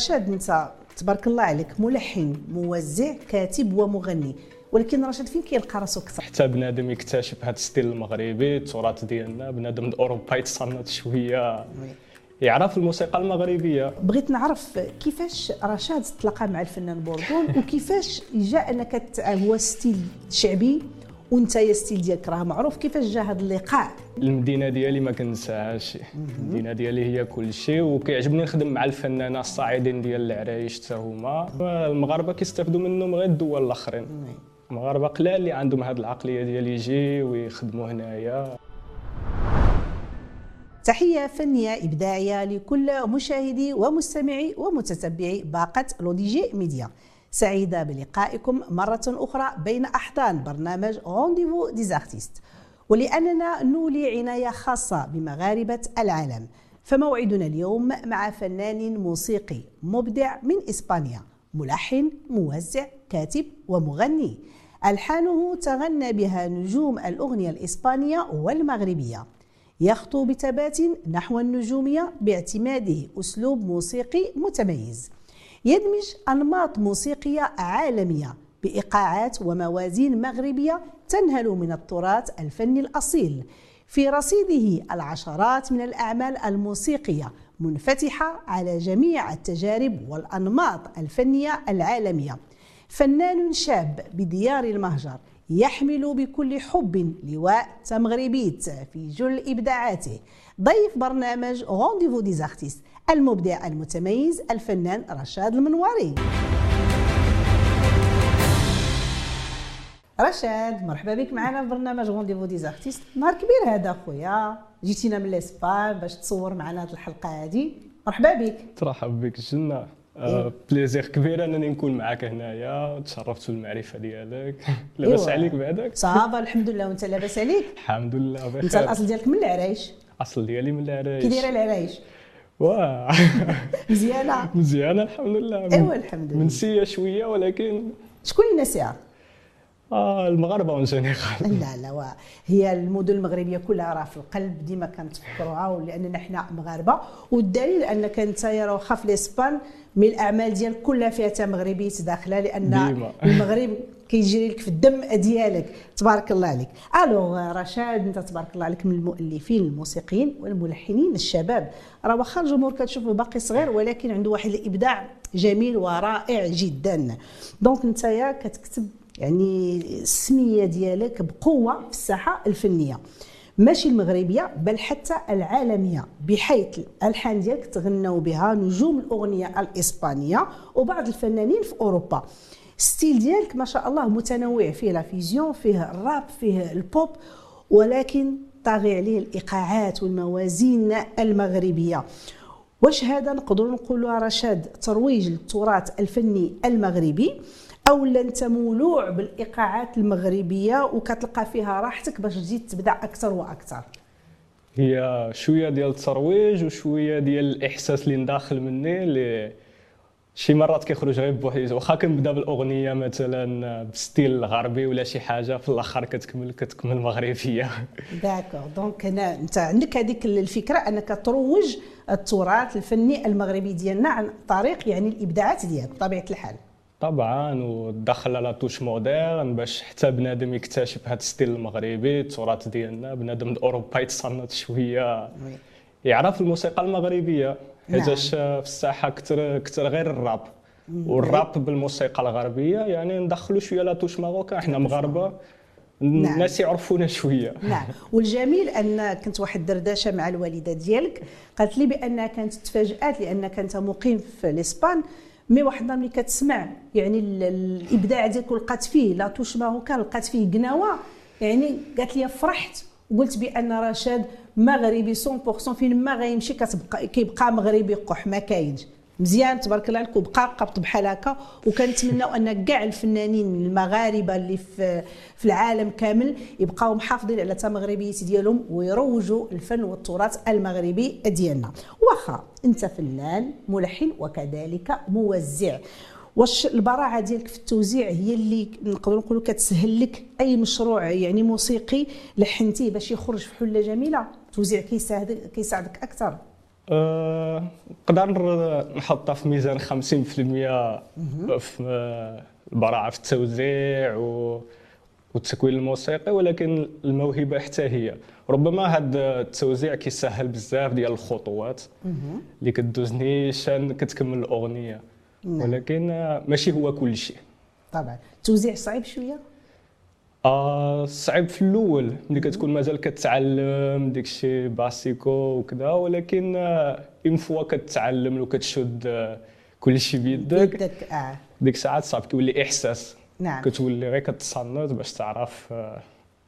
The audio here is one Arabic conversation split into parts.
رشاد انت تبارك الله عليك ملحن موزع كاتب ومغني ولكن رشاد فين كيلقى راسو أكثر حتى بنادم يكتشف هذا ال style المغربي التراث ديالنا بنادم من اوروبا يتصنت شوية. يعرف الموسيقى المغربية. بغيت نعرف كيفاش رشاد تلاقى مع الفنان بوردون وكيفاش جاء انك هو style شعبي وانت يا style ديالك راه معروف كيفاش جا هذا اللقاء. المدينة ديالي ما كنساهاش. المدينة ديالي هي كل شيء وكيعجبني نخدم مع الفنانة الصاعدين ديال العرايش حتى هما. المغاربة كيستافدوا منهم غير الدول الآخرين. المغاربة قلال اللي عندهم هذه العقلية ديال يجي ويخدموا هنايا. تحية فنية إبداعية لكل مشاهدي ومستمعي ومتتبعي باقة لوديجي ميديا. سعيدة بلقائكم مرة أخرى بين أحضان برنامج rendez-vous des artistes ولأننا نولي عناية خاصة بمغاربة العالم. فموعدنا اليوم مع فنان موسيقي مبدع من إسبانيا ملحن موزع كاتب ومغني. ألحانه تغنى بها نجوم الأغنية الإسبانية والمغربية. يخطو بثبات نحو النجومية باعتماده أسلوب موسيقي متميز. يدمج أنماط موسيقية عالمية بإيقاعات وموازين مغربية تنهل من التراث الفني الأصيل. في رصيده العشرات من الأعمال الموسيقية منفتحة على جميع التجارب والأنماط الفنية العالمية. فنان شاب بديار المهجر يحمل بكل حب لواء تمغربيت في جل إبداعاته. ضيف برنامج rendez-vous des artistes المبدع المتميز الفنان رشاد المنواري رشاد مرحبا بك معنا في برنامج rendez-vous des artistes نهار كبير هذا خويا. جيتينا من l'Espagne باش تصور معنا هذه الحلقة هذه مرحبا بك. ترحب بك جنة آه plaisir كبير أنني نكون معك هنايا. تشرفت بالمعرفة ديالك. لاباس. عليك بعدك؟ ça va الحمد لله. وأنت لاباس عليك؟ الحمد لله بخير. أنت الأصل ديالك من العرايش الاصل ديالي من العرايش كي دايرة العرايش واه مزيانه مزيانه الحمد لله. ايوا الحمد لله. منسيه شوية ولكن شكون اللي ناسيها آه المغاربه en général لا لا وا- هي المدن المغربية كلها راه في القلب ديما كنتفكروها ولاننا حنا مغاربة. والدليل أنك أنت راه واخا في l'Espagne من الأعمال ديالك كلها فيها تا مغربية داخلة لأن ديما. المغرب كيجري لك في الدم ديالك. تبارك الله عليك. alors رشاد أنت تبارك الله عليك من المؤلفين الموسيقيين والملحنين الشباب. راه واخا الجمهور كتشوفه باقي صغير ولكن عنده واحد الإبداع جميل ورائع جدا. donc انت يا كتكتب يعني السمية ديالك بقوة في الساحة الفنية. ماشي المغربية بل حتى العالمية. بحيث الألحان ديالك تغنوا بها نجوم الأغنية الإسبانية وبعض الفنانين في أوروبا. style ديالك ما شاء الله متنوع فيه la fusion فيه الراب فيه البوب ولكن طاغي عليه الإيقاعات والموازين المغربية. واش هذا نقدروا نقولوا رشاد ترويج للتراث الفني المغربي؟ أو لا انت مولوع بالإيقاعات المغربية وكتلقى فيها راحتك باش تزيد تبدع أكثر وأكثر؟ هي شوية ديال الترويج وشوية ديال الإحساس اللي داخل مني اللي شي مرات كيخرج غير بوحديته واخا كنبدا بالاغنيه مثلا ب style غربي ولا شي حاجة في الأخر كتكمل كتكمل مغربية. d'accord donc أنا أنت عندك هذيك الفكرة أنك تروج التراث الفني المغربي ديالنا عن طريق يعني الإبداعات ديالك بطبيعة الحال. طبعا ودخل la touche moderne باش حتى بنادم يكتشف هذا الستيل المغربي التراث ديالنا. بنادم من اوروبا يتصنت شوية. يعرف الموسيقى المغربية. حيتاش في الساحة كتر كتر غير الراب. والراب بالموسيقى الغربية يعني ندخلوا شوية la touche marocaine حنا مغاربة. الناس يعرفونا شوية. نعم. والجميل أن كنت واحد الدردشه مع الوالدة ديالك قالت لي بأنها كانت تفاجأت لانك انت مقيم في l'Espagne. mais واحد النهار ملي كتسمع يعني ال- الإبداع ديالك لقات فيه la touche marocaine لقات فيه قناوة يعني قالت لي فرحت. وقلت بأن رشاد مغربي 100% فين ما غيمشي كتبقى كيبقى مغربي قح ما كاينش. مزيان تبارك الله عليك وبقى قبط بحال هكا. وكنتمناو أن كاع الفنانين المغاربة اللي في في العالم كامل يبقاو محافظين على تمغربيه ديالهم ويروجوا الفن والتراث المغربي ديالنا. واخا أنت فنان ملحن وكذلك موزع. واش البراعة ديالك في التوزيع هي اللي نقدروا نقولوا كتسهل لك أي مشروع يعني موسيقي لحنتيه باش يخرج في حلة جميلة؟ التوزيع كيساعدك كيساعدك أكثر. آه، نقدر نحطها في ميزان 50% في البراعة في التوزيع و والتكوين الموسيقي ولكن الموهبة حتى هي. ربما هذا التوزيع كيسهل بزاف ديال الخطوات اللي كدوز نيشان كتكمل الأغنية. ولكن ماشي هو كل شيء. طبعا. التوزيع صعيب شوية؟ آه صعيب في الأول. ملي كتكون مازال كتعلم داكشي باسيكو وكذا ولكن une fois كتعلم وكتشد كل شيء بيدك بيدك آه. ديك الساعات صعب كيولي إحساس. نعم. كتولي غير كتصنت باش تعرف آه،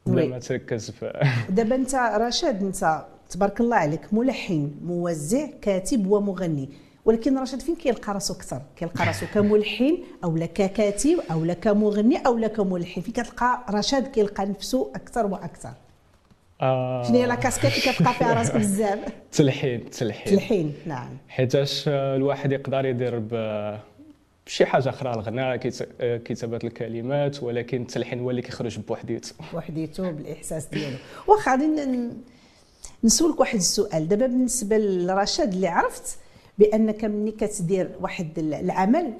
بلا ما تركز في دابا انت رشاد انت تبارك الله عليك ملحن موزع كاتب ومغني. ولكن رشاد فين كيلقى راسو أكثر؟ كيلقى راسو كملحن أو لا ككاتب أو لا كمغني أو لا كملحن. فين كتلقى رشاد كيلقى نفسه أكثر وأكثر. آه. شنو هي لا كاسكيت اللي كتلقى فيها راسك بزاف؟ تلحين تلحين. تلحين نعم. حيتاش الواحد يقدر يدير بشي حاجة أخرى الغناء كتابة الكلمات ولكن التلحين هو اللي كيخرج بوحديته. بوحديته بالإحساس ديالو. واخا غادي نسولك واحد السؤال. دابا بالنسبة لرشاد اللي عرفت بانك ملي كتدير واحد العمل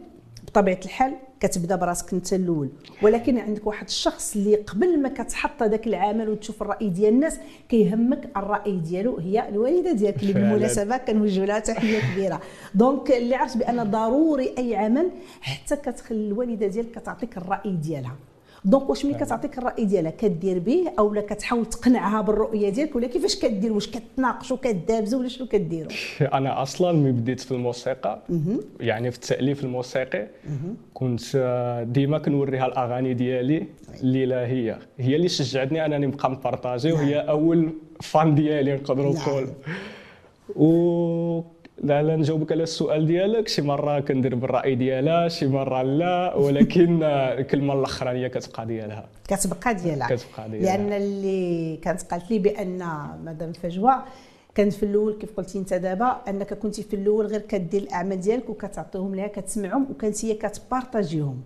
بطبيعة الحال كتبدا براسك انت الأول. ولكن عندك واحد الشخص اللي قبل ما كتحط هذاك العمل وتشوف الرأي ديال الناس كيهمك الرأي ديالو هي الوالدة ديالك اللي بالمناسبة كنوجه لها تحية كبيرة. donc اللي عرفت بأن ضروري أي عمل حتى كتخلي الوالدة ديالك كتعطيك الرأي ديالها. donc واش ملي كتعطيك الرأي ديالها كدير به أو لا كتحاول تقنعها بالرؤية ديالك؟ ولا كيفاش كدير؟ واش كتناقشوا كدابزوا ولا شنو كديروا أنا أصلا ملي بديت في الموسيقى يعني في التأليف الموسيقي كنت ديما كنوريها الأغاني ديالي اللي لا هي. هي اللي شجعتني أنني نبقى نبارطاجي وهي نعم. أول فان ديالي نقدروا نعم. نقول. و لا نجاوبك على السؤال ديالك. شي مرة كندير بالرأي ديالها شي مرة لا ولكن الكلمة الاخرانيه كتبقى ديالها. كتبقى ديالها. كتبقى ديالها. لأن اللي كانت قالت لي بأن مدام فجوة كانت في الأول كيف قلتي أنت دابا أنك كنتي في الأول غير كدير الأعمال ديالك وكتعطيهم ليها كتسمعهم وكانت هي كتبارطاجيهم.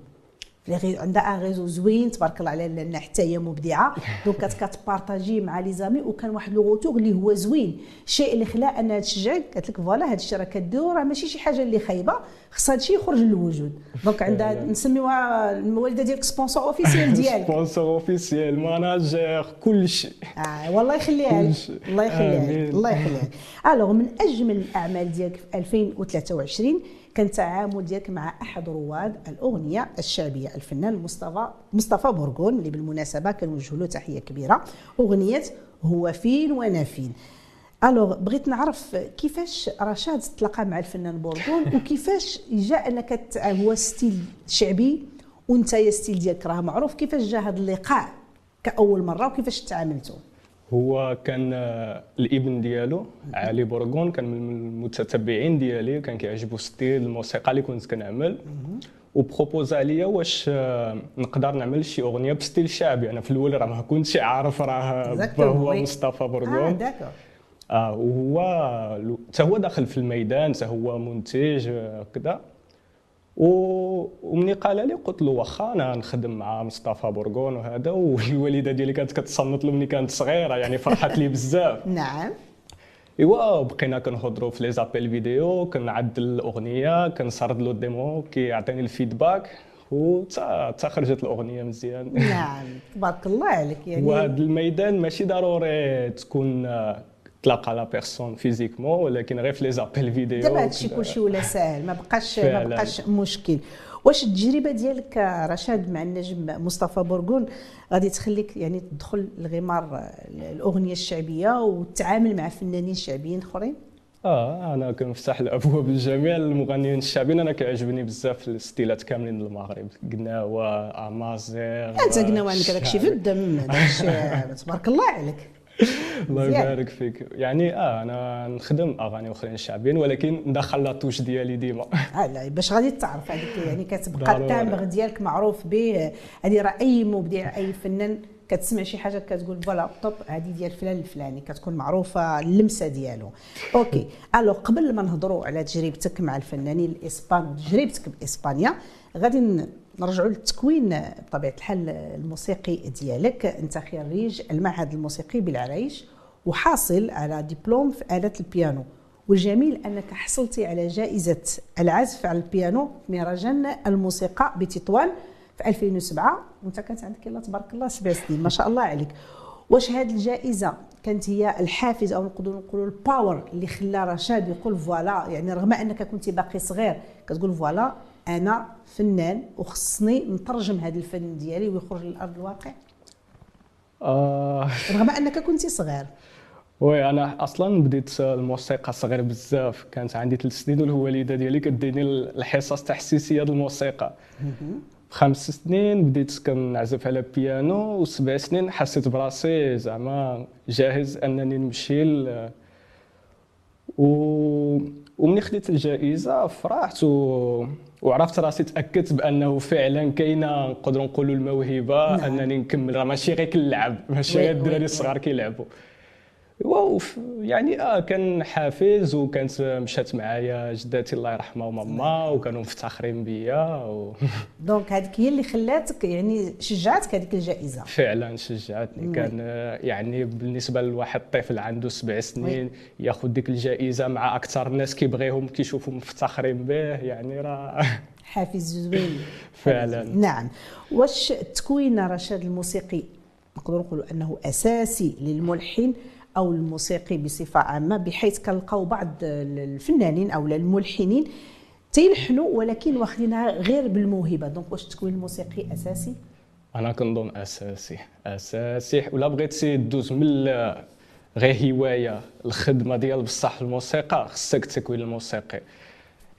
عندها un réseau زوين تبارك الله عليها لأن حتى هي مبدعة. donc كتبارطاجي مع les amis وكان واحد le retour اللي هو زوين. الشيء اللي خلى انها تشجعك قالت لك voilà هذا الشيء راه كديرو راه ماشي شي حاجة اللي خايبة خص هذا الشيء يخرج للوجود. donc عندها نسميوها الوالده ديالك sponsor officiel ديالك. sponsor officiel manager كل شيء آه والله يخليها الله يخليها الله يخليها alors من أجمل الأعمال ديالك في 2023 كان تعامل ديالك مع أحد رواد الأغنية الشعبية الفنان مصطفى مصطفى بورغون اللي بالمناسبة كنوجه له تحية كبيرة. أغنية هو فين وأنا فين. alors بغيت نعرف كيفاش رشاد تلاقى مع الفنان بورغون وكيفاش جاء أنك هو style شعبي وأنت يا style ديالك راه معروف. كيفاش جا هذا اللقاء كأول مرة وكيفاش تعاملتوا هو كان آه، الابن ديالو علي بورغون كان من المتتبعين ديالي كان كيعجبو style الموسيقى اللي كنت كنعمل. و propose عليا واش آه، نقدر نعمل شي أغنية ب style شعبي. أنا في الأول راه ما كنتش عارف راه هو مصطفى بورغون. آه آه وهو حتى هو داخل في الميدان حتى هو منتج آه، كذا ومني قال لي قلت له واخا أنا نخدم مع مصطفى بورغون وهذا والوالدة ديالي كانت كتصنت له ملي كانت صغيرة يعني فرحت لي بزاف. نعم. إيوا بقينا كنهضروا في les appels vidéo كنعدل الأغنية كنسرد له ال démo كيعطيني ال feedback وتا خرجت الأغنية مزيان. نعم. تبارك الله عليك يعني وهذا الميدان ماشي ضروري تكون تلاقى la personne physiquement ولكن غير في les appels vidéo دابا هادشي كلشي ولا ساهل ما بقاش ما بقاش مشكل. واش التجربة ديالك رشاد مع النجم مصطفى بورغون غادي تخليك يعني تدخل لغمار الأغنية الشعبية وتتعامل مع فنانين شعبيين آخرين؟ آه أنا كنفتح الأبواب لجميع المغنيين الشعبيين. أنا كيعجبني بزاف الستيلات كاملين المغرب قناوة أمازيغ أنت قناوة عندك داكشي في الدم داكشي تبارك الله عليك. الله يبارك فيك. يعني آه أنا نخدم أغاني أخرين شعبيين ولكن ندخل لا توش ديالي ديما. آه لا باش غادي تعرف هذيك يعني كتبقى ال timbre ديالك معروف به هذه راه أي مبدع أي فنان كتسمع شي حاجة كتقول voilà top هذه ديال فلان الفلاني. كتكون معروفة اللمسة ديالو. OK. Alors قبل ما نهضروا على تجربتك مع الفنانين الإسبان وتجربتك بإسبانيا غادي نرجعوا للتكوين بطبيعة الحال الموسيقي ديالك. أنت خريج المعهد الموسيقي بالعرايش وحاصل على دبلوم في آلة البيانو. والجميل أنك حصلتي على جائزة العزف على البيانو في مهرجان الموسيقى بتطوان في 2007 وأنت كانت عندك الله تبارك الله سبع سنين ما شاء الله عليك. واش هذه الجائزة كانت هي الحافز أو نقدروا نقولوا ال power اللي خلى رشاد يقول voilà؟ يعني رغم أنك كنت باقي صغير كتقول voilà أنا فنان وخصني نترجم هذا الفن ديالي ويخرج للأرض الواقع. آه. رغم أنك كنت صغير. وي أنا أصلا بديت الموسيقى صغير بزاف. كانت عندي ثلاث سنين والوالدة ديالي كديني الحصص التحسيسية ديال الموسيقى خمس سنين بديت كنعزف على بيانو وسبع سنين حسيت براسي زعما جاهز أنني نمشي. و... ومني خديت الجائزة فرحت و... وعرفت راسي تأكدت بأنه فعلا كاينة نقدروا نقولوا الموهبة نعم. أنني نكمل. راه ماشي غير كنلعب ماشي غير الدراري الصغار كيلعبوا. يعني آه كان حافز وكانت مشات معايا جداتي الله يرحمها وماما وكانوا مفتخرين بيا و... دونك هذيك هي اللي خلاتك يعني شجعتك هذيك الجائزة. فعلا شجعتني. كان يعني بالنسبة لواحد الطفل عنده سبع سنين ياخذ ديك الجائزة مع أكثر الناس كيبغيهم كيشوفوا مفتخرين به يعني راه حافز زوين. فعلا. نعم. واش التكوين رشاد الموسيقي؟ نقدر نقولوا أنه أساسي للملحن. أو الموسيقي بصفة عامة بحيث كنلقاو بعض الفنانين أو الملحنين تيلحنوا ولكن واخدينها غير بالموهبة. donc واش التكوين الموسيقي أساسي؟ أنا كنظن أساسي أساسي. ولا بغيتي دوز من غير هواية الخدمة ديال بصح الموسيقى خصك التكوين الموسيقي.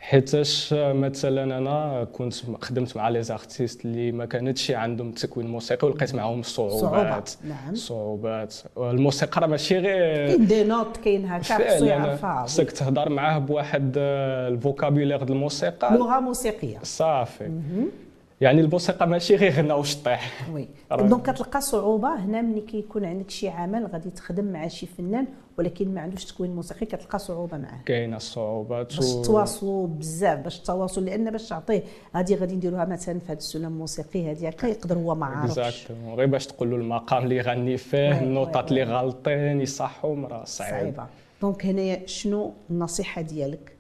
حيتاش مثلا أنا كنت خدمت مع les artistes اللي ما كانتش عندهم تكوين موسيقي ولقيت معاهم صعوبات. نعم. صعوبات. الموسيقى راه ماشي غير كاين des notes كاين هكا خصو يعرفها خصك تهضر معاه بواحد ال vocabulaire ديال الموسيقى. لغه موسيقيه صافي يعني الموسيقى ماشي غير غنى وشطيح oui. Donc كتلقى صعوبة هنا ملي كيكون عندك شي عمل غادي تخدم مع شي فنان ولكن ما عندوش تكوين موسيقي كتلقى صعوبة معاه. كاينة الصعوبات باش. تواصلوا بزاف باش التواصل لأن باش تعطيه هذه غادي نديروها مثلا في هذا السلم الموسيقي هذه هكا يقدر هو ما عارفش. غير باش تقول له المقام اللي يغني فيه النوطات اللي غالطين يصحهم راه صعيب. صعيبة. donc هنايا شنو النصيحة ديالك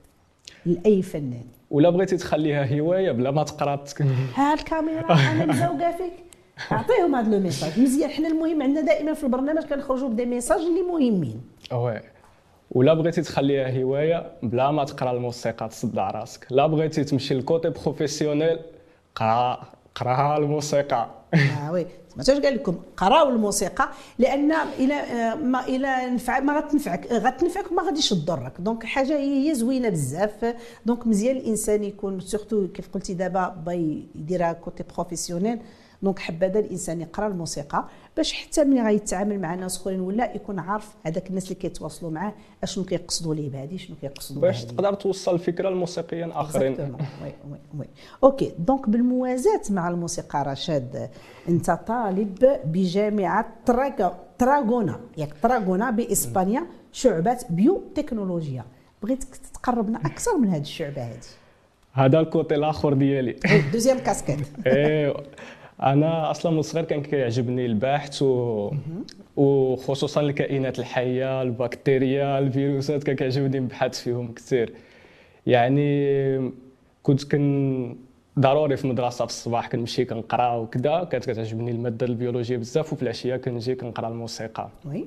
لأي فنان؟ ولا بغيتي تخليها هواية بلا ما تقرأ ها الكاميرا أنا مزوقه فيك أعطيهم هذا le message مزيان حنا المهم عندنا دائما في البرنامج كنخرجوا ب des messages اللي مهمين. oui ولا بغيتي تخليها هواية بلا ما تقرأ الموسيقى تصدع راسك. لا بغيتي تمشي لل côté professionnel قرأ. قراها الموسيقى. آه oui. ما قال لكم قراو الموسيقى لأن إلى ما إلى نفع ما غتنفعك غتنفعك ما غاديش تضرك. donc حاجة هي زوينة بزاف. donc مزيان الإنسان يكون surtout كيف قلتي دابا باغي يديرها côté professionnel donc حبذا الإنسان يقرأ الموسيقى باش حتى ملي غيتعامل مع ناس أخرين ولا يكون عارف هذاك الناس اللي كيتواصلوا معاه أشنو كيقصدوا ليه بهذه شنو كيقصدوا باش تقدر توصل الفكرة لموسيقيين آخرين. وي وي وي أوكي دونك بالموازاة مع الموسيقى رشاد أنت طالب بجامعة تراغونا. ياك تراغونا بإسبانيا شعبة بيو تكنولوجيا بغيتك تقربنا أكثر من هذه الشعبة هذه. هذا ال côté الآخر ديالي. deuxième casquette. ايوا أنا أصلا من الصغير كان كيعجبني البحث و... وخصوصا الكائنات الحية البكتيريا الفيروسات كان كيعجبني نبحث فيهم كثير يعني كنت كن ضروري في المدرسة في الصباح كنمشي كنقرأ وكذا كانت كتعجبني المادة البيولوجية بزاف وفي العشية كنجي كنقرأ الموسيقى. oui.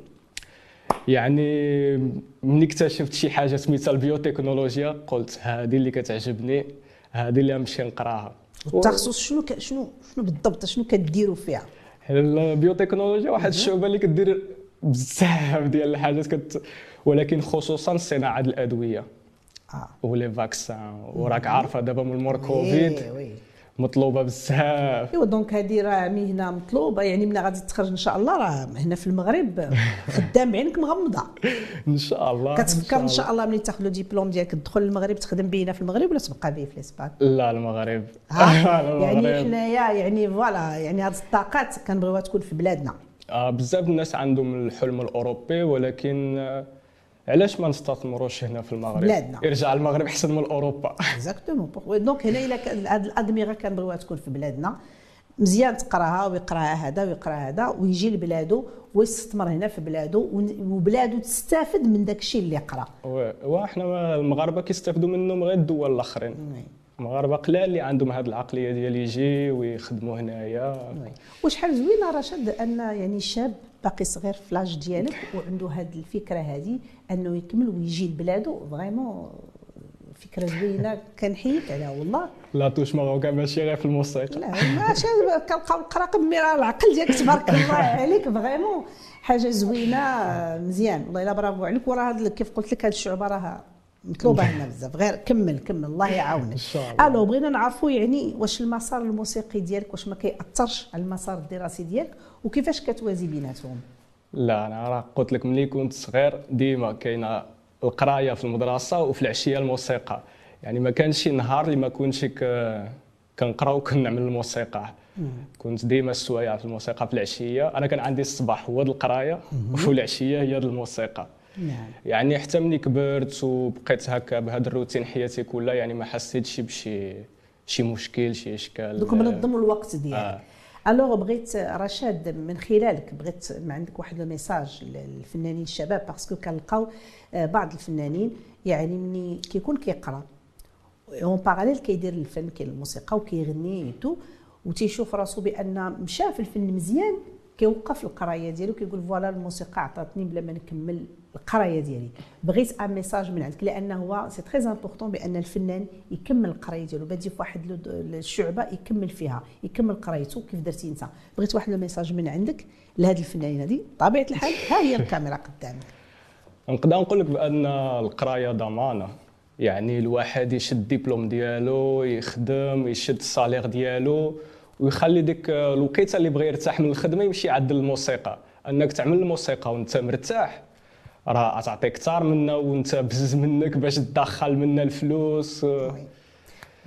يعني ملي اكتشفت شي حاجة سميتها البيوتكنولوجيا قلت هذه اللي كتعجبني هذه اللي نمشي نقراها. التخصص شنو. شنو شنو بالضبط؟ شنو كديروا فيها؟ البيوتكنولوجيا واحد الشعبه اللي كدير بزاف ديال الحاجات كت... ولكن خصوصا صناعة الأدوية. آه. و les vaccins وراك عارفة دابا من مور كوفيد oui oui. مطلوبة بزاف. ايوا donc هذه راه مهنة مطلوبة يعني ملي غادي تخرج إن شاء الله راه هنا في المغرب خدام بعينك مغمضة. إن شاء الله كتفكر إن شاء الله. ملي تاخذ le diplôme ديالك تدخل المغرب تخدم به هنا في المغرب ولا تبقى به في الإسبان؟ لا المغرب. يعني حنايا يعني voilà يعني هذه الطاقات كنبغيوها تكون في بلادنا. آه بزاف الناس عندهم الحلم الأوروبي ولكن علاش ما نستثمروش هنا في المغرب؟ بلادنا يرجع المغرب أحسن من أوروبا. exactement donc هنا إلا هذه الأدمغة كنبغيوها تكون في بلادنا. مزيان تقراها ويقراها هذا ويقرا هذا ويجي لبلادو ويستثمر هنا في بلادو وبلادو تستافد من داك الشيء اللي قرا وحنا المغاربة كيستافدوا منهم غير الدول الأخرين. المغاربة قلال اللي عندهم هذه العقلية ديال يجي ويخدموا هنايا. وشحال زوينه رشاد أن يعني شاب باقي صغير في l'âge ديالك وعنده هذه الفكرة هذه أنه يكمل ويجي لبلادو vraiment فكرة زوينة. كنحييك عليها والله. la touche marocaine ماشي غير في الموسيقى. لا ماشي كنلقاو القراق بمرار العقل ديالك تبارك الله عليك. فريمون حاجة زوينة مزيان. والله إلا برافو عليك. وراه كيف قلت لك هذه الشعبة راه مطلوبة هنا بزاف. غير كمل كمل. الله يعاونك. ألو بغينا نعرفوا يعني واش المسار الموسيقي ديالك واش ما كيأثرش على المسار الدراسي ديالك وكيفاش كتوازي بيناتهم؟ لا أنا راه قلت لك ملي كنت صغير ديما كاينة القراية في المدرسة وفي العشية الموسيقى. يعني ما كانش نهار اللي ما كنتش كنقرأ وكنعمل الموسيقى. كنت ديما السوايع في الموسيقى في العشية. أنا كان عندي الصباح هو القراية وفي العشية هي الموسيقى. نعم. يعني حتى ملي كبرت وبقيت هكا بهذا الروتين حياتي كلها يعني ما حسيتش بشي شي مشكل شي إشكال. donc منظم الوقت ديالك. آه. alors بغيت رشاد من خلالك بغيت عندك واحد ال message للفنانين الشباب؟ parce que كنلقاو آه، بعض الفنانين يعني ملي كيكون كيقرأ. en parallèle كيدير الفن كاين الموسيقى وكيغني tout وتيشوف راسو بأن مشى في الفن مزيان كيوقف القراية ديالو كيقول voilà الموسيقى عطاتني بلا ما نكمل القراية ديالي. بغيت un message من عندك لأن هو c'est très important بأن الفنان يكمل القراية ديالو. بادي في واحد الشعبة يكمل فيها يكمل قرايته كيف درتي أنت. بغيت واحد ال message من عندك لهاد الفنانين هذه طبيعة الحال ها هي الكاميرا قدامك. نقدر نقول لك بأن القراية ضمانة. يعني الواحد يشد الدبلوم ديالو يخدم يشد الصالير ديالو ويخلي ديك الوقيتة اللي بغى يرتاح من الخدمة يمشي يعدل الموسيقى. أنك تعمل الموسيقى وأنت مرتاح راه تعطيك كثار منا وانت بزز منك باش تدخل منا الفلوس.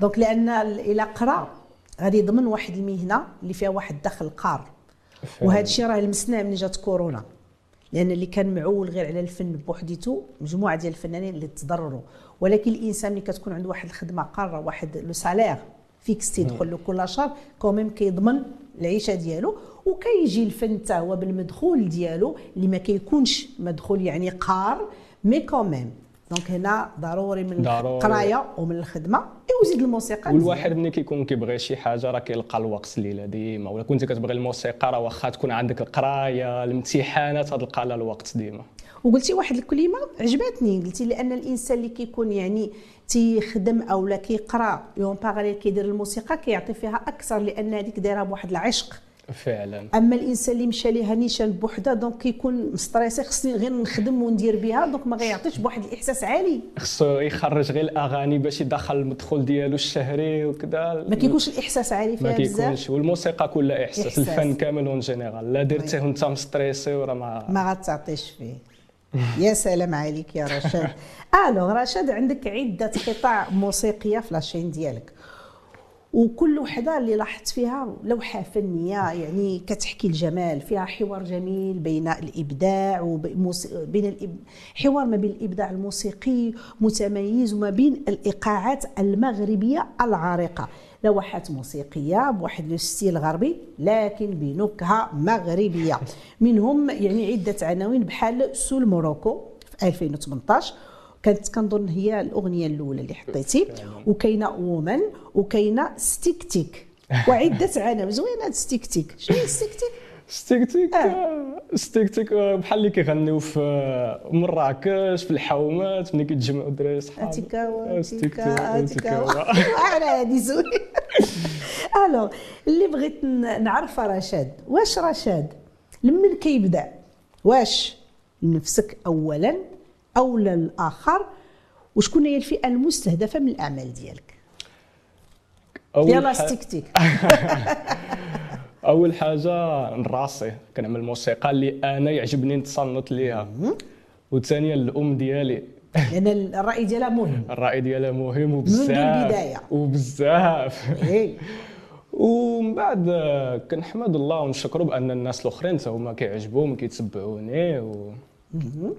دونك لأن إلى قرا غادي يضمن واحد المهنة اللي فيها واحد الدخل قار. وهذا الشيء راه لمسناه من جات كورونا. لأن اللي كان معول غير على الفن بوحديته مجموعة ديال الفنانين اللي تضرروا. ولكن الإنسان اللي كتكون عنده واحد الخدمة قارة واحد le salaire fixe تيدخل له كل شهر quand même كيضمن العيشة ديالو. وكيجي الفن حتى هو بالمدخول ديالو اللي ما كيكونش مدخول يعني قار mais quand même donc هنا ضروري من القراية ومن الخدمة. وزيد الموسيقى. والواحد ملي كيكون كيبغي شي حاجة راه كيلقى الوقت الليلة ديما. ولا كنت كتبغي الموسيقى راه واخا تكون عندك القراية الامتحانات تلقى لها الوقت ديما. وقلتي واحد الكلمة عجبتني قلتي لأن الإنسان اللي كيكون يعني تيخدم أو لا كيقرأ en parallèle كيدير الموسيقى كيعطي فيها أكثر لأن هذيك دايرة بواحد العشق. فعلا. أما الإنسان اللي مشى ليها نيشان بوحده donc كيكون مستريسي خصني غير نخدم وندير بها donc ما غيعطيش بواحد الإحساس عالي. خصو يخرج غير الأغاني باش يدخل المدخول ديالو الشهري وكذا. ما كيكونش الإحساس عالي فيها بزاف ما كيكونش والموسيقى كلها إحساس, إحساس. الفن كامل en général لا درتيه وانت مستريسي وراه ما ما غاتعطيش فيه. يا سلام عليك يا رشاد. alors رشاد عندك عدة قطع موسيقية في la chaîne ديالك. وكل وحده اللي لاحظت فيها لوحه فنيه يعني كتحكي الجمال فيها حوار جميل بين الابداع وبين الإب... حوار ما بين الابداع الموسيقي متميز وما بين الإيقاعات المغربية العريقه لوحات موسيقية بواحد le style غربي لكن بنكهة مغربية. منهم يعني عدة عناوين بحال Soul Morocco في 2018 كانت كنظن هي الأغنية الأولى اللي حطيتي. وكاينة Woman وكاينة ستيك تيك وعدة عناوين زوينه ستيك تيك شنو هي ستيك تيك ستيك تيك آه. ستيك تيك آه، بحال اللي كيغنيو في آه، مراكش في الحومات ملي كيتجمعوا الدراري صحاب اتيكاوا أتيكا اتيكاوا على هذه زوين. ألو اللي بغيت نعرفها رشاد. واش رشاد؟ لمن كيبدأ؟ واش لنفسك اولا؟ أو للاخر وشكون هي الفئة المستهدفة من الأعمال ديالك؟ يلا ستيك تيك. أول حاجة راسي كنعمل موسيقى اللي أنا يعجبني نتصنت ليها. وثانيا الأم ديالي. لأن الرأي ديالها مهم. الرأي ديالها مهم وبزاف. منذ البداية. وبزاف. إيه. ومن بعد كنحمد الله ونشكروا بأن الناس الأخرين حتى هما كيعجبوهم كيتبعوني و...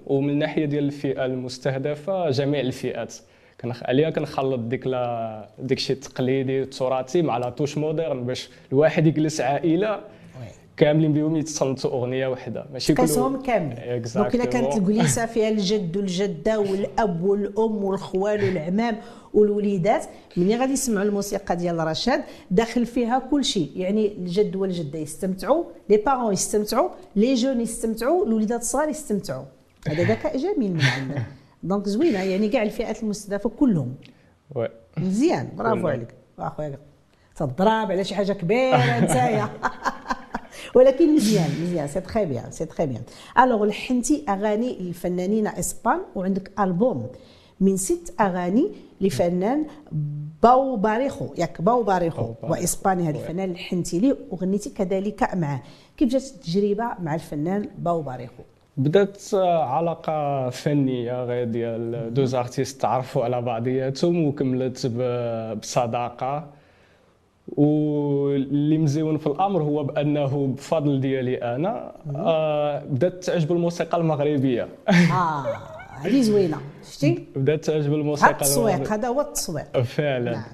ومن الناحيه ديال الفئة المستهدفة جميع الفئات. كنخ... عليها كنخلط ديك لا ديك الشيء التقليدي التراثي مع la touche moderne باش الواحد يجلس عائلة كاملين بهم يتصنتوا أغنية واحدة ماشي كلهم. كامل donc الا كانت الجليسه فيها الجد والجدة والأب والأم والخوال والعمام والوليدات ملي غادي يسمعوا الموسيقى ديال رشاد داخل فيها كل شيء يعني الجد والجدة يستمتعوا les parents يستمتعوا les jeunes يستمتعوا الوليدات الصغار يستمتعوا. هذا ذكاء جميل من عندنا. donc زوينة يعني كاع الفئات المستهدفه كلهم. مزيان. برافو عليك. أخويا تضرب على شي حاجة كبيرة نتايا. ولكن مزيان مزيان. c'est très bien c'est très bien alors لحنتي أغاني الفنانين إسبان وعندك ألبوم من ست أغاني لفنان باو باريخو ياك باو باريخو. وإسباني هذا الفنان اللي لحنتي ليه وغنيتي كذلك معه كيف جات التجربة مع الفنان باو باريخو؟ بدات علاقة فنية غير ديال دوز أرتيست تعرفوا على بعضياتهم وكملت بصداقة. واللي مزيون في الأمر هو بأنه بفضل ديالي أنا آه بدات تعجب الموسيقى المغربية. آه هذه زوينة شفتي؟ بدات تعجب الموسيقى التسويق هذا هو التسويق فعلا. نعم.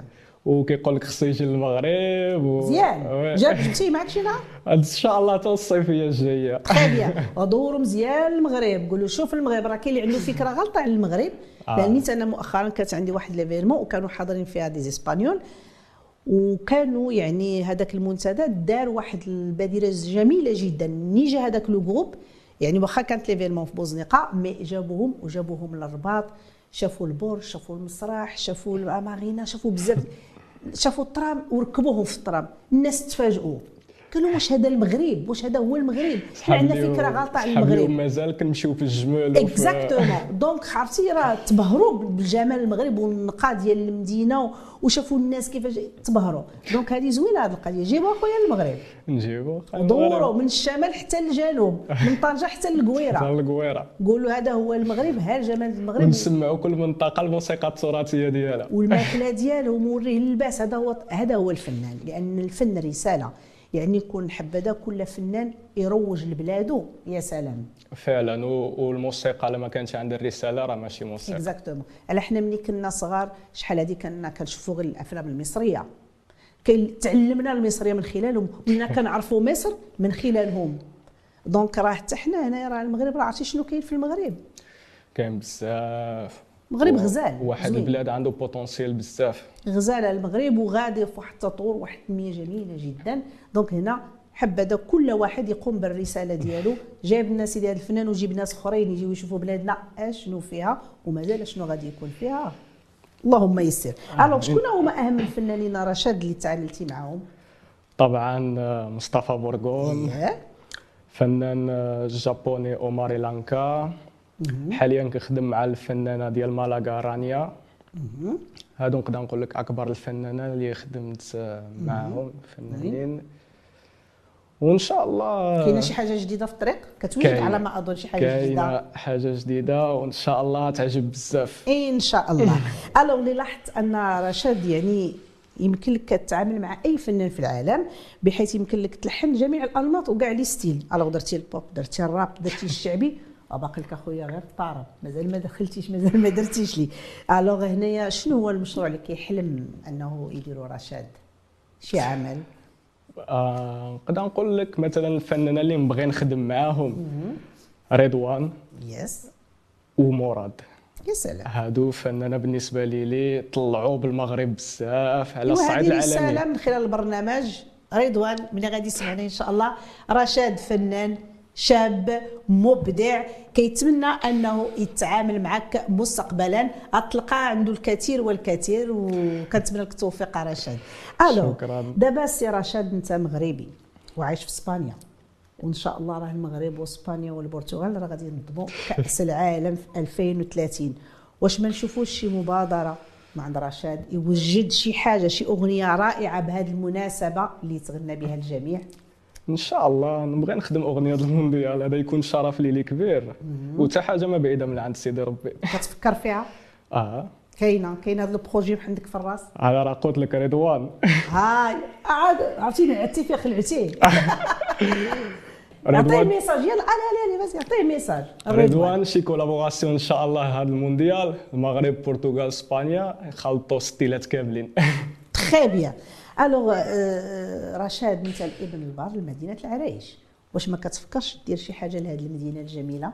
وكيقول لك خصو يجي للمغرب مزيان. جاب جبتي معك شي نهار إن شاء الله حتى الصيفية الجاية. bien ودوروا مزيان المغرب. قولوا شوف المغرب راه كاين اللي عنده فكرة غلطة على المغرب. آه. لاني أنا مؤخرا كانت عندي واحد l'événement وكانوا حاضرين فيها des Espagnols. وكانوا يعني هذاك المنتدى دار واحد البادره جميلة جدا. نيجي هذاك le groupe يعني واخا كانت l'événement في بوزنيقة mais جابوهم وجابوهم للرباط شافوا البرج شافوا المسرح شافوا المارينا شافوا بزاف شافوا الترام وركبوهم في الترام. الناس تفاجئوا. قالوا واش هذا المغرب؟ واش هذا هو المغرب؟ حنا عندنا فكرة غلطة على المغرب. مازال كنمشيو في الجمال exactement donc عرفتي راه تبهروا بالجمال المغرب والنقاء ديال المدينة وشافوا الناس كيفاش تبهروا. donc هذه زوينة هذه القضية. جيبوا اخويا المغرب نجيبوا دوروا من الشمال حتى للجنوب من طنجة حتى للقويرة. حتى للقويرة. قولوا هذا هو المغرب ها جمال المغرب ونسمعوا كل منطقة الموسيقى التراثية ديالها. والماكلة ديالهم وريه اللباس هذا هو هذا هو الفنان لأن الفن رسالة. يعني يكون حبذا كل فنان يروج لبلادو يا سلام. فعلا والموسيقى لما كانت عند الرسالة راه ماشي موسيقى. اكزاكتومون على حنا ملي كنا صغار شحال هذه كنا كنشوفوا غير الأفلام المصرية. تعلمنا المصرية من خلالهم ولنا كنعرفوا مصر من خلالهم. donc راه حتى حنا هنا راه المغرب راه عرفتي شنو كاين في المغرب؟ كاين بزاف. المغرب غزال. واحد زوين. البلاد عنده potentiel بزاف. غزال المغرب وغادي في واحد التطور واحد التنمية جميلة جدا. donc هنا حبذا كل واحد يقوم بالرسالة ديالو. جايب لنا سيدي هذا الفنان وجيب ناس أخرين يجيو يشوفوا بلادنا أشنو فيها ومازال شنو غادي يكون فيها. اللهم يسر. alors شكون هما أهم الفنانين رشاد اللي تعاملتي معاهم؟ طبعا آه، مصطفى بورغون. فنان آه، جابوني اوماري لانكا حاليا كنخدم مع الفنانة ديال مالاغا رانيا. هادو نقدر نقول لك أكبر الفنانة اللي خدمت معاهم فنانين. وإن شاء الله كاينة شي حاجة جديدة في الطريق؟ كتولد على ما أظن شي حاجة جديدة. كاينة حاجة جديدة وإن شاء الله تعجب بزاف. إن شاء الله. ألو اللي لاحظت أن رشاد يعني يمكن لك تتعامل مع أي فنان في العالم بحيث يمكن لك تلحن جميع الأنماط وكاع les styles. alors درتي البوب درتي الراب درتي الشعبي. باقي لك أخويا غير الطرب مازال ما دخلتيش مازال ما درتيش لي. alors هنايا شنو هو المشروع اللي كيحلم أنه يديروا رشاد؟ شي عمل؟ آه نقدر نقول لك مثلا الفنانة اللي نبغي نخدم معاهم. ريدوان. yes ومراد. يا سلام. هادو فنانة بالنسبة لي لي طلعوا بالمغرب بزاف على الصعيد العالمي. رساله من خلال البرنامج. رضوان ملي غادي يسمعنا إن شاء الله. رشاد فنان شاب مبدع كيتمنى أنه يتعامل معك مستقبلا. اطلقى عنده الكثير والكثير وكنتمنى لك التوفيق رشاد. ألو دابا سي رشاد أنت مغربي وعايش في إسبانيا. وإن شاء الله راه المغرب وإسبانيا والبرتغال راه غادي ينظموا كأس العالم في 2030 واش ما نشوفوش شي مبادرة مع عند رشاد يوجد شي حاجة شي أغنية رائعة بهذه المناسبة اللي تغنى بها الجميع؟ إن شاء الله نبغي نخدم أغنية المونديال هذا يكون شرف لي كبير. وتا حاجة ما بعيدة من عند سيدي ربي. كتفكر فيها؟ آه. كاينة كاين هذا البروجي عندك في الراس؟ أنا راه قلت لك رضوان. هاي عاد عرفتيني عدتي فيه خلعتي عطيه ميساج يلا الي الي بس عطيه ميساج رضوان شي كولابوراسيون إن شاء الله هذا المونديال. المغرب البرتغال إسبانيا. يخلطوا ستيلات كاملين. تخي بيان الوغ رشاد انت الابن البار لمدينه العرايش واش ما كتفكرش دير شي حاجة لهذه المدينة الجميله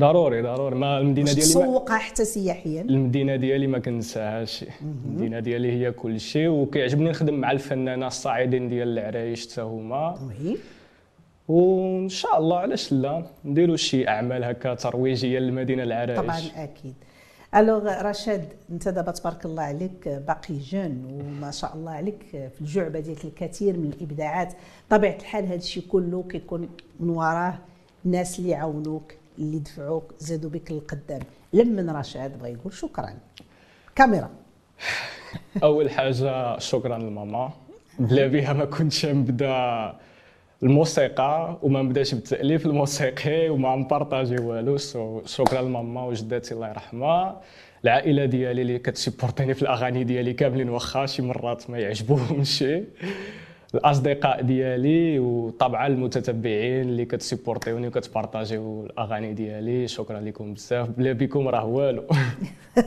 ضروري ضروري ما المدينة ديالي تسوقها حتى سياحيا المدينة ديالي ما كنساهاش المدينة ديالي هي كل شيء وكيعجبني نخدم مع الفنانه الصاعدين ديال العرايش حتى هما وان شاء الله علاش لا نديروا شي اعمال هكا ترويجيه للمدينه العرايش طبعا أكيد الوغ رشاد انت دابا تبارك الله عليك باقي جون وما شاء الله عليك في الجعبة ديالك الكثير من الإبداعات. طبيعة الحال هذا الشيء كله كيكون من وراه الناس اللي يعاونوك اللي دفعوك زادوا بك للقدام. لمن رشاد بغى يقول شكرا. كاميرا. أول حاجة شكرا لماما. بلا بها ما كنتش نبدأ. الموسيقى وما نبداش بالتاليف الموسيقي وما نبارطاجي والو. شكرا لماما وجداتي الله يرحمها. العائلة ديالي اللي كتسيبورتيني في الأغاني ديالي كاملين واخا شي مرات ما يعجبوهمش. الأصدقاء ديالي وطبعا المتتبعين اللي كتسيبورتيوني وكتبارطاجيو الأغاني ديالي. شكرا لكم بزاف. بلا بكم راه والو.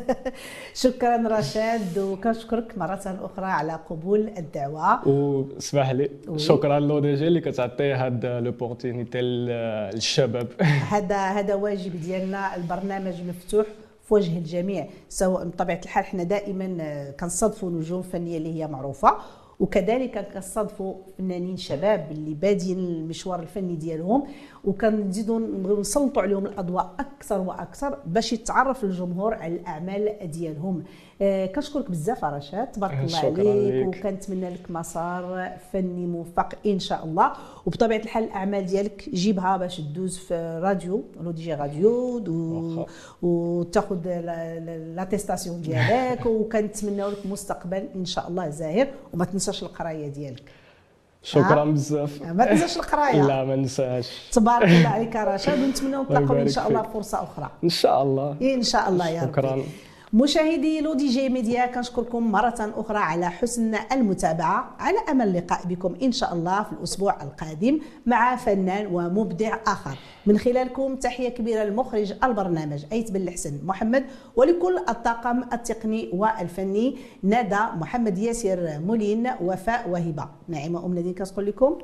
شكرا رشاد وكنشكرك مرة أخرى على قبول الدعوة. واسمح لي. شكرا L'ODJ اللي كتعطي هاد l'opportunité للشباب. هذا هذا واجب ديالنا. البرنامج مفتوح في وجه الجميع سواء بطبيعة الحال حنا دائما كنصادفوا نجوم فنية اللي هي معروفة. وكذلك كنصادفوا فنانين شباب اللي بادين المشوار الفني ديالهم وكنزيدوا نبغيو نسلطوا عليهم الاضواء أكثر وأكثر باش يتعرف الجمهور على الأعمال ديالهم. كنشكرك بزاف رشاد تبارك الله عليك وكنتمنى لك مسار فني موفق إن شاء الله. وبطبيعة الحال الأعمال ديالك جيبها باش تدوز في راديو لو دي جي راديو وتاخذ l'attestation ديالك وكنتمنى لك مستقبل إن شاء الله زاهر وما تنساش القراية ديالك. شكرا بزاف. ما تنساش القراية. لا ما ننساش تبارك الله عليك رشاد ونتمنى نتلاقاو إن شاء الله فرصة أخرى. إن شاء الله. إن شاء الله يا رب شكرا مشاهدي L'ODJ Média كنشكركم مرة أخرى على حسن المتابعة. على أمل اللقاء بكم إن شاء الله في الأسبوع القادم مع فنان ومبدع آخر. من خلالكم تحية كبيرة لمخرج البرنامج أيت بن الحسن محمد ولكل الطاقم التقني والفني ندى محمد ياسر مولين وفاء وهبة. نعيمة أم نادين كتقول لكم.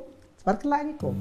تبارك الله عليكم.